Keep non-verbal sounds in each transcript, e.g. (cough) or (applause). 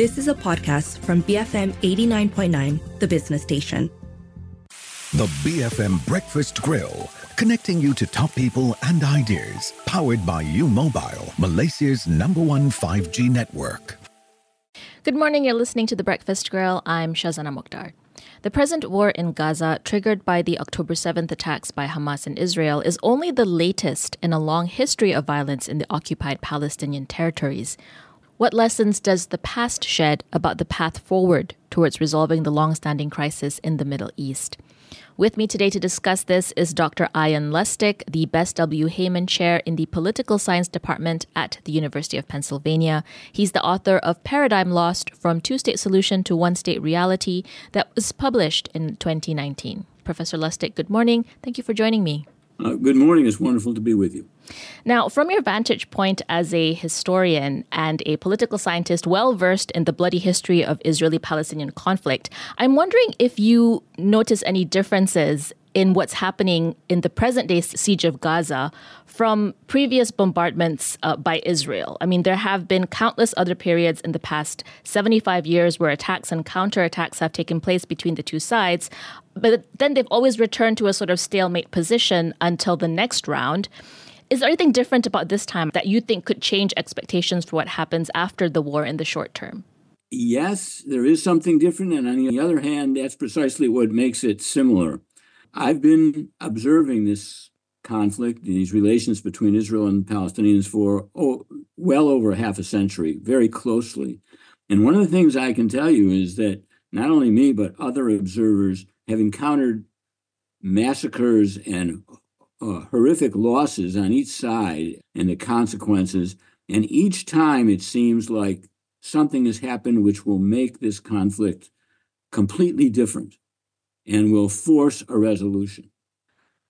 This is a podcast from BFM 89.9, the business station. The BFM Breakfast Grill, connecting you to top people and ideas, powered by U Mobile, Malaysia's number one 5G network. Good morning, you're listening to The Breakfast Grill. I'm Shazana Mokhtar. The present war in Gaza, triggered by the October 7th attacks by Hamas in Israel, is only the latest in a long history of violence in the occupied Palestinian territories. What lessons does the past shed about the path forward towards resolving the long standing crisis in the Middle East? With me today to discuss this is Dr. Ian Lustick, the Bess W. Heyman Chair in the Political Science Department at the University of Pennsylvania. He's the author of Paradigm Lost From Two State Solution to One State Reality that was published in 2019. Professor Lustick, good morning. Thank you for joining me. Uh, good morning. It's wonderful to be with you. Now, from your vantage point as a historian and a political scientist well versed in the bloody history of Israeli Palestinian conflict, I'm wondering if you notice any differences in what's happening in the present day siege of Gaza from previous bombardments uh, by Israel. I mean, there have been countless other periods in the past 75 years where attacks and counterattacks have taken place between the two sides, but then they've always returned to a sort of stalemate position until the next round. Is there anything different about this time that you think could change expectations for what happens after the war in the short term? Yes, there is something different. And on the other hand, that's precisely what makes it similar. I've been observing this conflict, these relations between Israel and Palestinians for oh, well over half a century, very closely. And one of the things I can tell you is that not only me, but other observers have encountered massacres and uh, horrific losses on each side and the consequences. And each time it seems like something has happened which will make this conflict completely different and will force a resolution.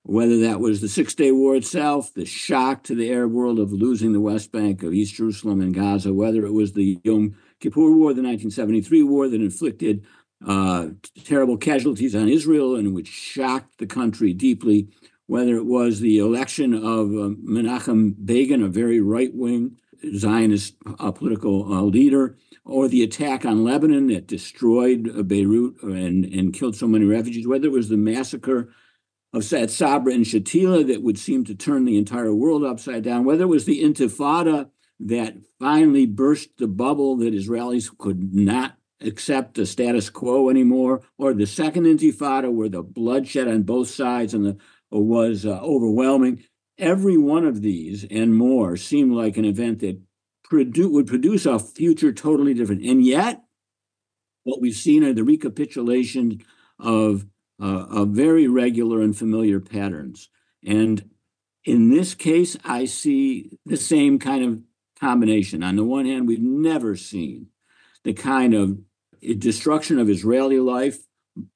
Whether that was the Six Day War itself, the shock to the Arab world of losing the West Bank of East Jerusalem and Gaza, whether it was the Yom Kippur War, the 1973 war that inflicted uh, terrible casualties on Israel and which shocked the country deeply, whether it was the election of uh, Menachem Begin, a very right wing Zionist uh, political uh, leader, or the attack on Lebanon that destroyed uh, Beirut and, and killed so many refugees, whether it was the massacre of Sad Sabra and Shatila that would seem to turn the entire world upside down, whether it was the Intifada that finally burst the bubble that Israelis could not accept the status quo anymore, or the second Intifada where the bloodshed on both sides and the was uh, overwhelming. Every one of these and more seemed like an event that produ- would produce a future totally different. And yet, what we've seen are the recapitulation of, uh, of very regular and familiar patterns. And in this case, I see the same kind of combination. On the one hand, we've never seen the kind of destruction of Israeli life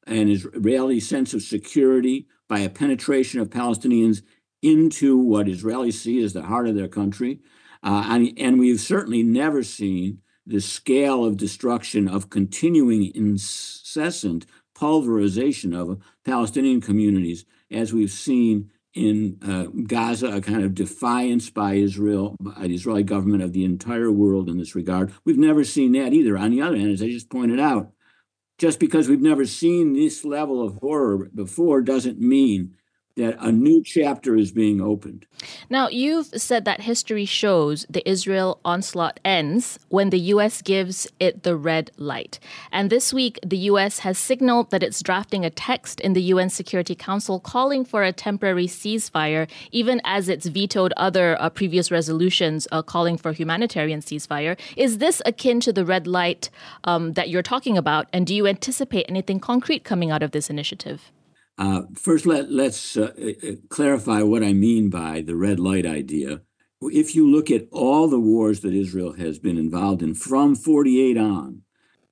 and Israeli sense of security by a penetration of Palestinians into what Israelis see as the heart of their country. Uh, and, and we've certainly never seen the scale of destruction of continuing incessant pulverization of Palestinian communities as we've seen in uh, Gaza, a kind of defiance by Israel, by the Israeli government of the entire world in this regard. We've never seen that either. On the other hand, as I just pointed out, just because we've never seen this level of horror before doesn't mean that a new chapter is being opened. Now, you've said that history shows the Israel onslaught ends when the U.S. gives it the red light. And this week, the U.S. has signaled that it's drafting a text in the UN Security Council calling for a temporary ceasefire, even as it's vetoed other uh, previous resolutions uh, calling for humanitarian ceasefire. Is this akin to the red light um, that you're talking about? And do you anticipate anything concrete coming out of this initiative? Uh, first, let, let's uh, uh, clarify what I mean by the red light idea. If you look at all the wars that Israel has been involved in from 48 on,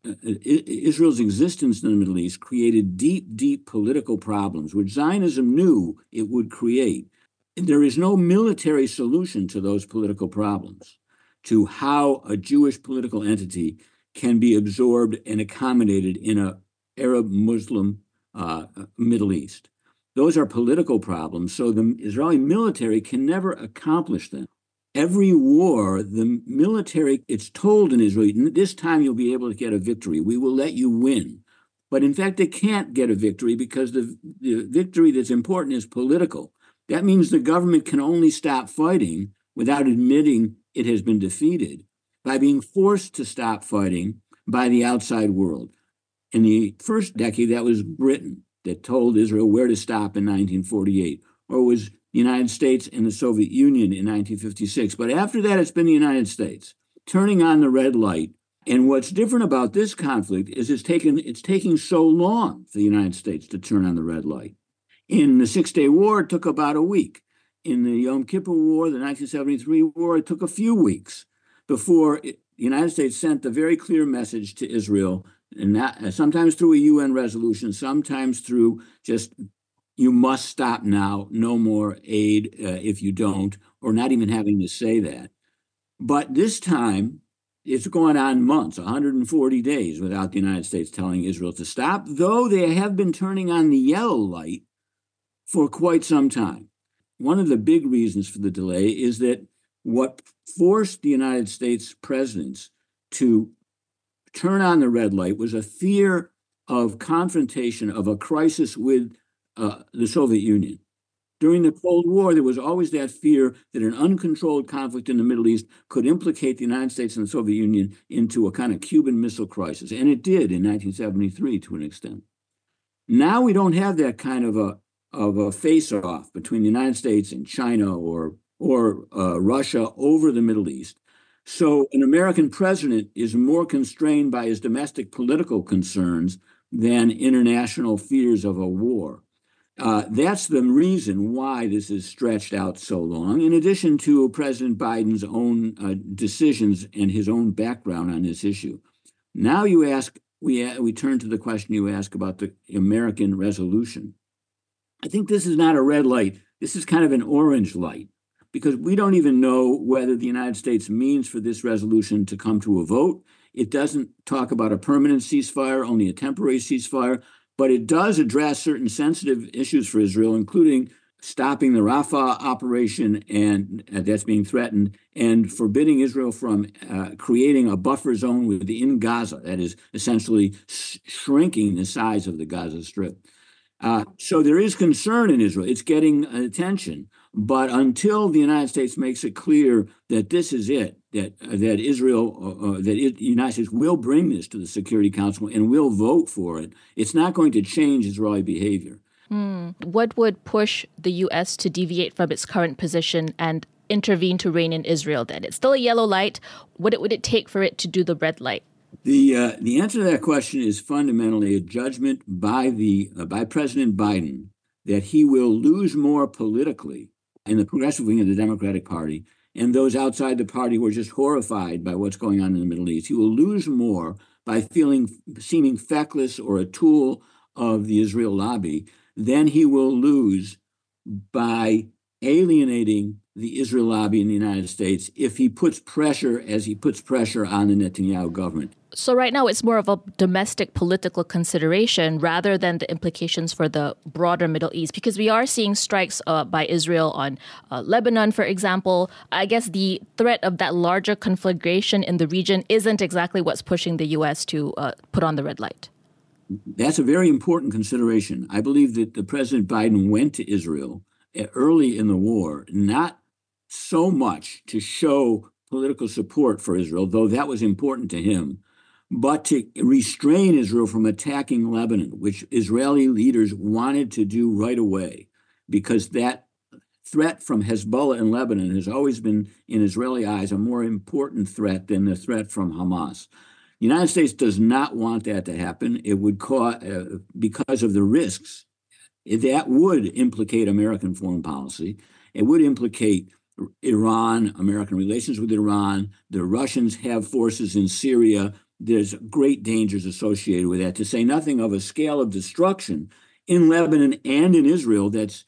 uh, Israel's existence in the Middle East created deep, deep political problems, which Zionism knew it would create. There is no military solution to those political problems, to how a Jewish political entity can be absorbed and accommodated in a Arab Muslim uh, Middle East. Those are political problems, so the Israeli military can never accomplish them. every war, the military, it's told in Israel, this time you'll be able to get a victory. We will let you win. But in fact, they can't get a victory because the, the victory that's important is political. That means the government can only stop fighting without admitting it has been defeated by being forced to stop fighting by the outside world. In the first decade, that was Britain that told Israel where to stop in 1948, or was the United States and the Soviet Union in 1956. But after that, it's been the United States turning on the red light. And what's different about this conflict is it's taken it's taking so long for the United States to turn on the red light. In the Six Day War, it took about a week. In the Yom Kippur War, the 1973 war, it took a few weeks before it, the United States sent a very clear message to Israel, and that sometimes through a UN resolution, sometimes through just you must stop now, no more aid uh, if you don't, or not even having to say that. But this time, it's going on months, 140 days, without the United States telling Israel to stop, though they have been turning on the yellow light for quite some time. One of the big reasons for the delay is that what forced the United States presidents to turn on the red light was a fear of confrontation, of a crisis with uh, the Soviet Union. During the Cold War, there was always that fear that an uncontrolled conflict in the Middle East could implicate the United States and the Soviet Union into a kind of Cuban Missile Crisis. And it did in 1973 to an extent. Now we don't have that kind of a, of a face off between the United States and China or, or uh, Russia over the Middle East. So an American president is more constrained by his domestic political concerns than international fears of a war. Uh, that's the reason why this is stretched out so long, in addition to President Biden's own uh, decisions and his own background on this issue. Now you ask, we, we turn to the question you ask about the American resolution. I think this is not a red light. This is kind of an orange light because we don't even know whether the United States means for this resolution to come to a vote. It doesn't talk about a permanent ceasefire, only a temporary ceasefire but it does address certain sensitive issues for Israel, including stopping the Rafah operation and uh, that's being threatened, and forbidding Israel from uh, creating a buffer zone within Gaza, that is essentially sh- shrinking the size of the Gaza Strip. Uh, so there is concern in Israel. It's getting attention. But until the United States makes it clear that this is it, that that Israel, uh, uh, that it, the United States will bring this to the Security Council and will vote for it, it's not going to change Israeli behavior. Mm. What would push the U.S. to deviate from its current position and intervene to rein in Israel? Then it's still a yellow light. What would it take for it to do the red light? The uh, the answer to that question is fundamentally a judgment by the uh, by President Biden that he will lose more politically in the progressive wing of the Democratic Party and those outside the party who are just horrified by what's going on in the Middle East. He will lose more by feeling seeming feckless or a tool of the Israel lobby than he will lose by alienating the Israel lobby in the United States if he puts pressure as he puts pressure on the Netanyahu government. So, right now, it's more of a domestic political consideration rather than the implications for the broader Middle East, because we are seeing strikes uh, by Israel on uh, Lebanon, for example. I guess the threat of that larger conflagration in the region isn't exactly what's pushing the U.S. to uh, put on the red light. That's a very important consideration. I believe that the President Biden went to Israel early in the war, not so much to show political support for Israel, though that was important to him but to restrain Israel from attacking Lebanon, which Israeli leaders wanted to do right away, because that threat from Hezbollah in Lebanon has always been, in Israeli eyes, a more important threat than the threat from Hamas. The United States does not want that to happen. It would cause, uh, because of the risks, that would implicate American foreign policy. It would implicate Iran, American relations with Iran. The Russians have forces in Syria there's great dangers associated with that, to say nothing of a scale of destruction in Lebanon and in Israel that's,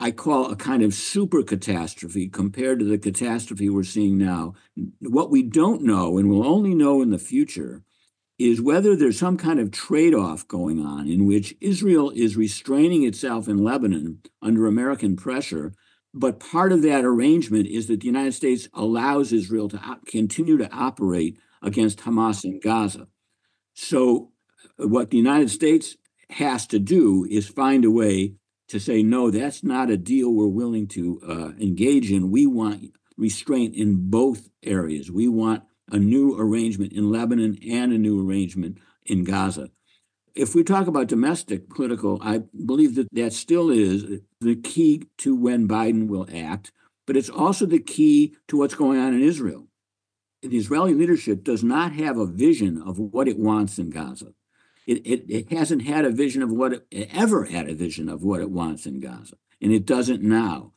I call a kind of super catastrophe compared to the catastrophe we're seeing now. What we don't know, and we'll only know in the future, is whether there's some kind of trade off going on in which Israel is restraining itself in Lebanon under American pressure but part of that arrangement is that the United States allows Israel to op- continue to operate against Hamas in Gaza. So, what the United States has to do is find a way to say, no, that's not a deal we're willing to uh, engage in. We want restraint in both areas. We want a new arrangement in Lebanon and a new arrangement in Gaza. If we talk about domestic political, I believe that that still is the key to when Biden will act, but it's also the key to what's going on in Israel. The Israeli leadership does not have a vision of what it wants in Gaza. It, it, it hasn't had a vision of what it ever had a vision of what it wants in Gaza, and it doesn't now.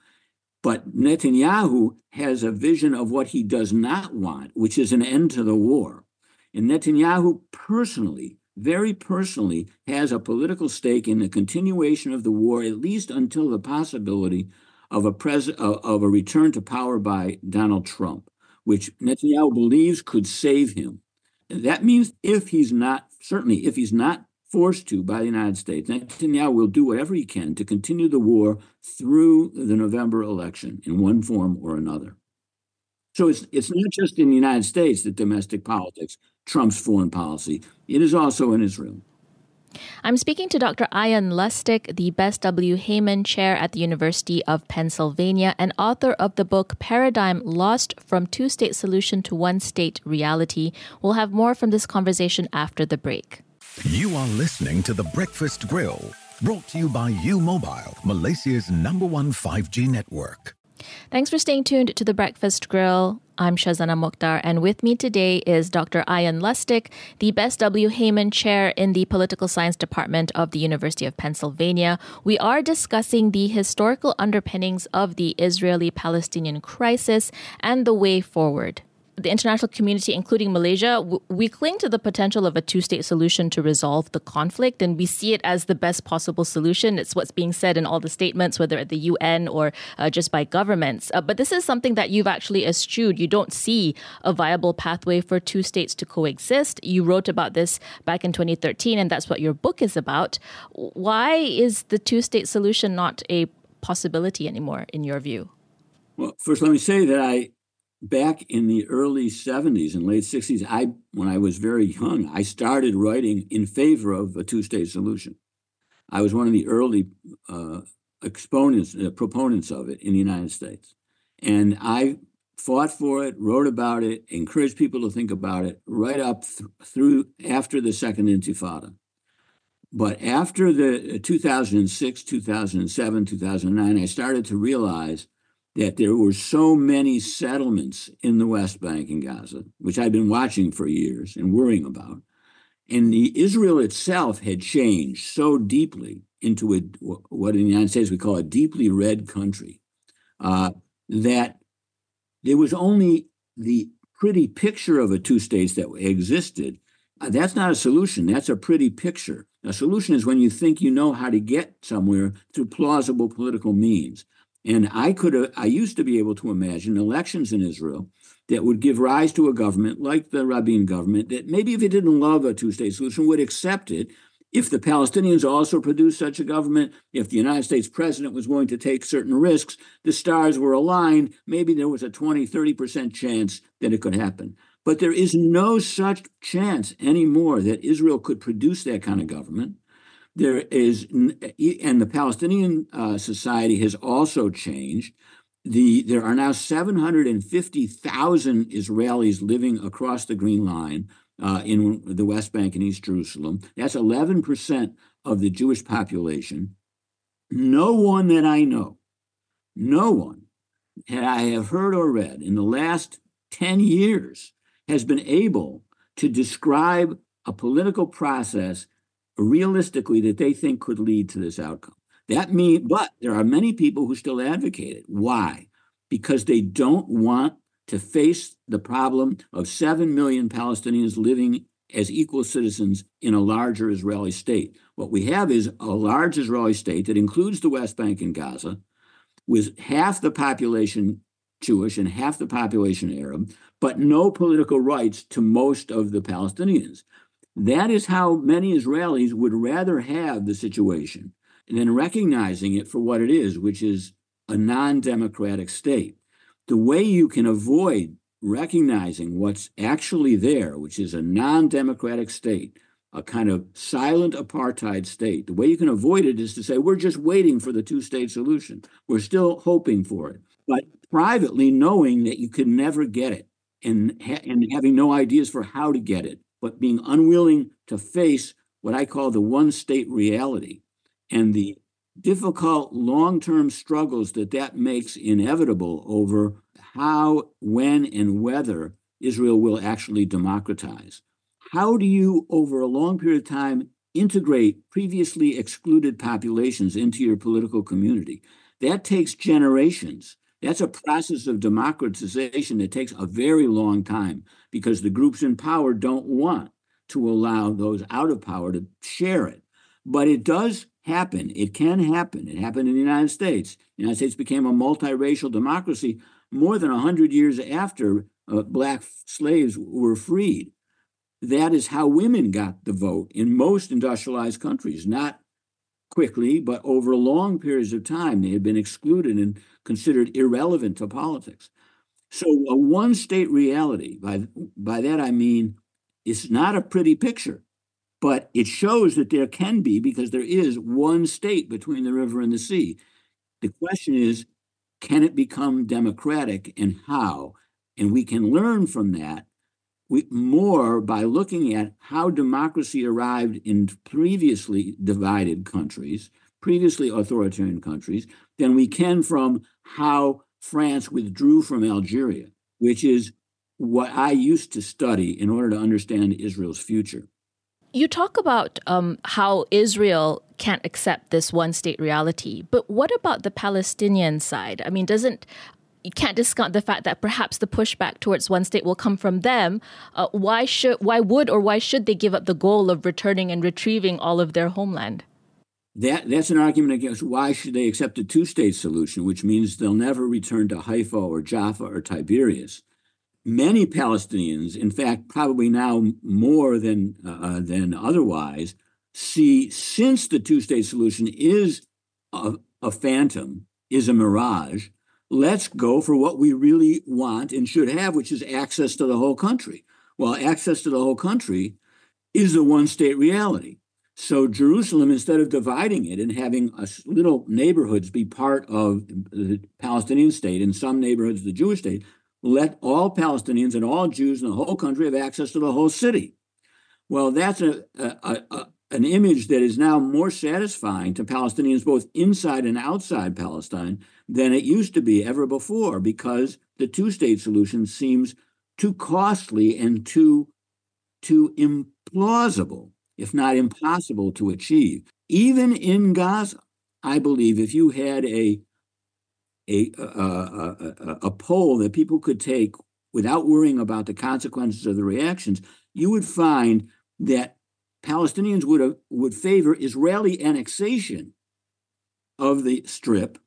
But Netanyahu has a vision of what he does not want, which is an end to the war. And Netanyahu personally, very personally, has a political stake in the continuation of the war, at least until the possibility of a pres- uh, of a return to power by Donald Trump, which Netanyahu believes could save him. That means if he's not, certainly if he's not forced to by the United States, Netanyahu will do whatever he can to continue the war through the November election in one form or another. So it's it's not just in the United States that domestic politics trumps foreign policy. It is also in Israel. I'm speaking to Dr. Ian Lustick, the Bess W. Heyman Chair at the University of Pennsylvania and author of the book Paradigm Lost from Two State Solution to One State Reality. We'll have more from this conversation after the break. You are listening to The Breakfast Grill, brought to you by U Mobile, Malaysia's number one 5G network. Thanks for staying tuned to the Breakfast Grill. I'm Shazana Mokhtar, and with me today is Dr. Ian Lustick, the Bess W. Heyman Chair in the Political Science Department of the University of Pennsylvania. We are discussing the historical underpinnings of the Israeli Palestinian crisis and the way forward the international community, including Malaysia, we cling to the potential of a two state solution to resolve the conflict, and we see it as the best possible solution. It's what's being said in all the statements, whether at the UN or uh, just by governments. Uh, but this is something that you've actually eschewed. You don't see a viable pathway for two states to coexist. You wrote about this back in 2013, and that's what your book is about. Why is the two state solution not a possibility anymore, in your view? Well, first, let me say that I back in the early 70s and late 60s i when i was very young i started writing in favor of a two-state solution. I was one of the early uh, exponents uh, proponents of it in the united states. And i fought for it wrote about it encouraged people to think about it right up th- through after the second intifada. But after the uh, 2006 2007 2009 i started to realize that there were so many settlements in the West Bank and Gaza, which I've been watching for years and worrying about. And the Israel itself had changed so deeply into a, what in the United States we call a deeply red country uh, that there was only the pretty picture of a two states that existed. Uh, that's not a solution. That's a pretty picture. A solution is when you think you know how to get somewhere through plausible political means. And I could uh, I used to be able to imagine elections in Israel that would give rise to a government like the Rabin government that maybe if it didn't love a two-state solution would accept it. If the Palestinians also produced such a government, if the United States president was willing to take certain risks, the stars were aligned, maybe there was a 20, 30% chance that it could happen. But there is no such chance anymore that Israel could produce that kind of government. There is, and the Palestinian uh, society has also changed. The there are now 750,000 Israelis living across the Green Line uh, in the West Bank and East Jerusalem. That's 11% of the Jewish population. No one that I know, no one that I have heard or read in the last 10 years has been able to describe a political process realistically that they think could lead to this outcome. That mean, but there are many people who still advocate it. Why? Because they don't want to face the problem of 7 million Palestinians living as equal citizens in a larger Israeli state. What we have is a large Israeli state that includes the West Bank and Gaza, with half the population Jewish and half the population Arab, but no political rights to most of the Palestinians. That is how many Israelis would rather have the situation than recognizing it for what it is, which is a non democratic state. The way you can avoid recognizing what's actually there, which is a non democratic state, a kind of silent apartheid state, the way you can avoid it is to say, we're just waiting for the two state solution. We're still hoping for it. But privately, knowing that you can never get it and, ha- and having no ideas for how to get it, but being unwilling to face what I call the one state reality and the difficult long term struggles that that makes inevitable over how, when, and whether Israel will actually democratize. How do you, over a long period of time, integrate previously excluded populations into your political community? That takes generations. That's a process of democratization that takes a very long time because the groups in power don't want to allow those out of power to share it. But it does happen. It can happen. It happened in the United States. The United States became a multiracial democracy more than 100 years after uh, black slaves were freed. That is how women got the vote in most industrialized countries, not quickly, but over long periods of time. They had been excluded and considered irrelevant to politics. So, a one state reality, by, by that I mean it's not a pretty picture, but it shows that there can be, because there is one state between the river and the sea. The question is, can it become democratic and how? And we can learn from that we, more by looking at how democracy arrived in previously divided countries, previously authoritarian countries, than we can from how France withdrew from Algeria, which is what I used to study in order to understand Israel's future. You talk about um, how Israel can't accept this one state reality, but what about the Palestinian side? I mean, doesn't you can't discount the fact that perhaps the pushback towards one state will come from them. Uh, why should, why would, or why should they give up the goal of returning and retrieving all of their homeland? That that's an argument against why should they accept a two-state solution, which means they'll never return to Haifa or Jaffa or Tiberias. Many Palestinians, in fact, probably now more than uh, than otherwise, see since the two-state solution is a, a phantom, is a mirage let's go for what we really want and should have, which is access to the whole country. Well, access to the whole country is a one state reality. So Jerusalem, instead of dividing it and having little neighborhoods be part of the Palestinian state and some neighborhoods the Jewish state, let all Palestinians and all Jews in the whole country have access to the whole city. Well, that's a, a, a, an image that is now more satisfying to Palestinians both inside and outside Palestine than it used to be ever before because the two state solution seems too costly and too too implausible if not impossible to achieve. Even in gaza i believe if you had a a, a, a, a poll that people could take without worrying about the consequences of the reactions you would find that Palestinians would, uh, would favor Israeli annexation of the strip,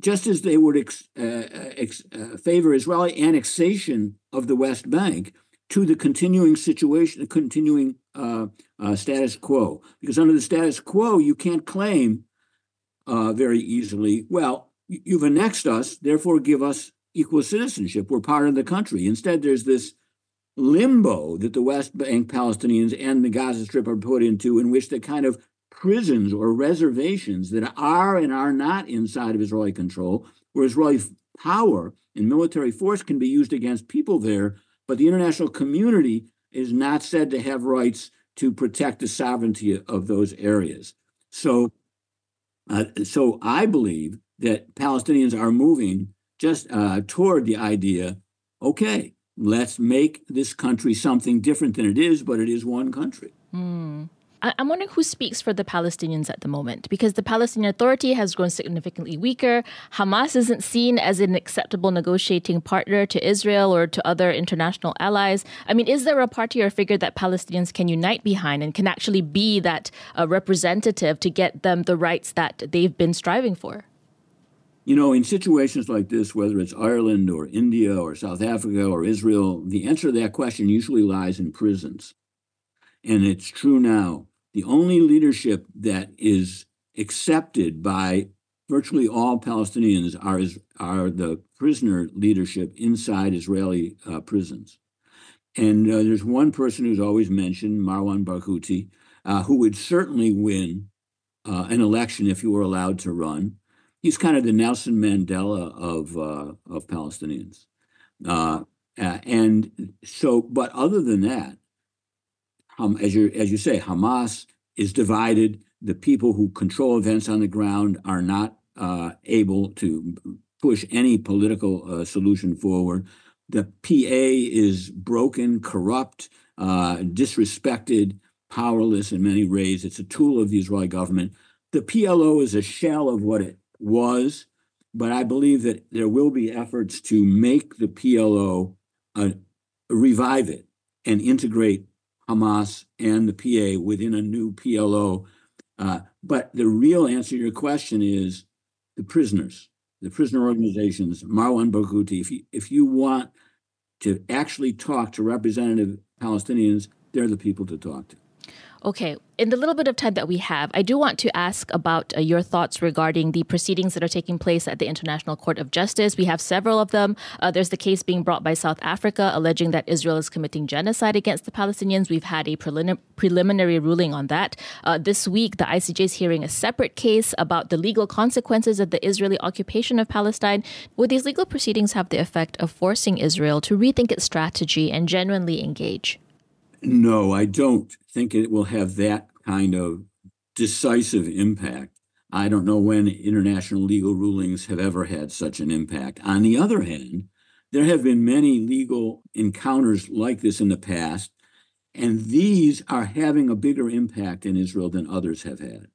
just as they would ex, uh, uh, ex, uh, favor Israeli annexation of the West Bank to the continuing situation, the continuing uh, uh, status quo. Because under the status quo, you can't claim uh, very easily, well, you've annexed us, therefore give us equal citizenship. We're part of the country. Instead, there's this limbo that the West Bank Palestinians and the Gaza Strip are put into, in which the kind of prisons or reservations that are and are not inside of Israeli control, where Israeli power and military force can be used against people there, but the international community is not said to have rights to protect the sovereignty of those areas. So, uh, so I believe that Palestinians are moving just uh, toward the idea, okay, let's make this country something different than it is, but it is one country. Mm. I'm wondering who speaks for the Palestinians at the moment because the Palestinian Authority has grown significantly weaker. Hamas isn't seen as an acceptable negotiating partner to Israel or to other international allies. I mean, is there a party or figure that Palestinians can unite behind and can actually be that uh, representative to get them the rights that they've been striving for? You know, in situations like this, whether it's Ireland or India or South Africa or Israel, the answer to that question usually lies in prisons. And it's true now. The only leadership that is accepted by virtually all Palestinians are are the prisoner leadership inside Israeli uh, prisons. And uh, there's one person who's always mentioned, Marwan Barghouti, uh, who would certainly win uh, an election if he were allowed to run. He's kind of the Nelson Mandela of uh, of Palestinians. Uh, and so, but other than that, um, as you as you say, Hamas is divided. The people who control events on the ground are not uh, able to push any political uh, solution forward. The PA is broken, corrupt, uh, disrespected, powerless in many ways. It's a tool of the Israeli government. The PLO is a shell of what it was, but I believe that there will be efforts to make the PLO uh, revive it and integrate Hamas and the PA within a new PLO. Uh, but the real answer to your question is the prisoners, the prisoner organizations, Marwan Barghouti. If you, if you want to actually talk to representative Palestinians, they're the people to talk to. Okay, in the little bit of time that we have, I do want to ask about uh, your thoughts regarding the proceedings that are taking place at the International Court of Justice. We have several of them. Uh, there's the case being brought by South Africa alleging that Israel is committing genocide against the Palestinians. We've had a prelim- preliminary ruling on that. Uh, this week, the ICJ is hearing a separate case about the legal consequences of the Israeli occupation of Palestine. Would these legal proceedings have the effect of forcing Israel to rethink its strategy and genuinely engage? No, I don't think it will have that kind of decisive impact. I don't know when international legal rulings have ever had such an impact. On the other hand, there have been many legal encounters like this in the past, and these are having a bigger impact in Israel than others have had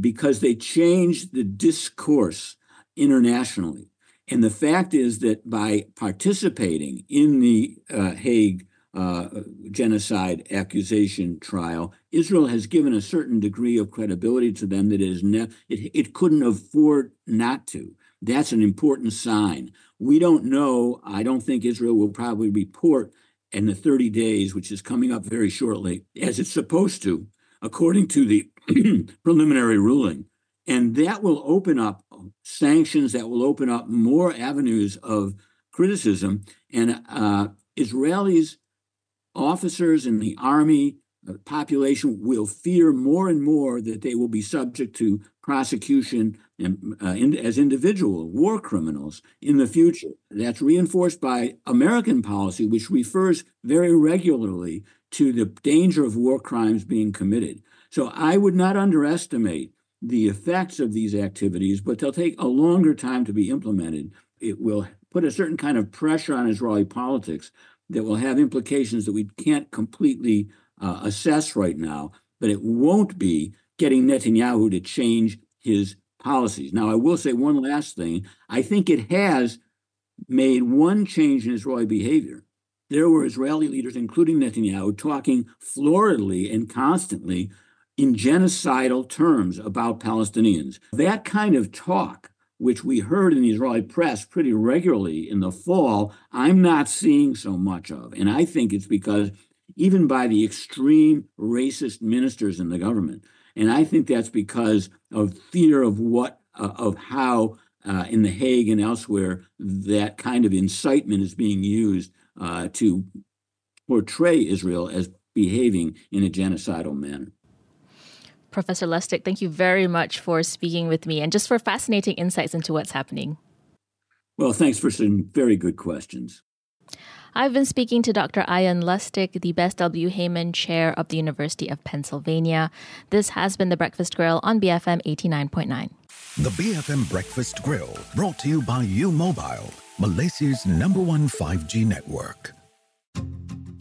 because they change the discourse internationally. And the fact is that by participating in the uh, Hague uh, genocide accusation trial, Israel has given a certain degree of credibility to them that ne- it, it couldn't afford not to. That's an important sign. We don't know. I don't think Israel will probably report in the 30 days, which is coming up very shortly, as it's supposed to, according to the (clears throat) preliminary ruling. And that will open up sanctions, that will open up more avenues of criticism. And uh, Israelis officers in the army the population will fear more and more that they will be subject to prosecution and, uh, in, as individual war criminals in the future. That's reinforced by American policy, which refers very regularly to the danger of war crimes being committed. So I would not underestimate the effects of these activities, but they'll take a longer time to be implemented. It will put a certain kind of pressure on Israeli politics that will have implications that we can't completely uh, assess right now, but it won't be getting Netanyahu to change his policies. Now, I will say one last thing. I think it has made one change in Israeli behavior. There were Israeli leaders, including Netanyahu, talking floridly and constantly in genocidal terms about Palestinians. That kind of talk which we heard in the Israeli press pretty regularly in the fall, I'm not seeing so much of. And I think it's because even by the extreme racist ministers in the government. And I think that's because of fear of what, uh, of how uh, in The Hague and elsewhere that kind of incitement is being used uh, to portray Israel as behaving in a genocidal manner. Professor Lustick, thank you very much for speaking with me and just for fascinating insights into what's happening. Well, thanks for some very good questions. I've been speaking to Dr. Ian Lustick, the Bess W. Heyman Chair of the University of Pennsylvania. This has been the Breakfast Grill on BFM 89.9. The BFM Breakfast Grill, brought to you by U Mobile, Malaysia's number one 5G network.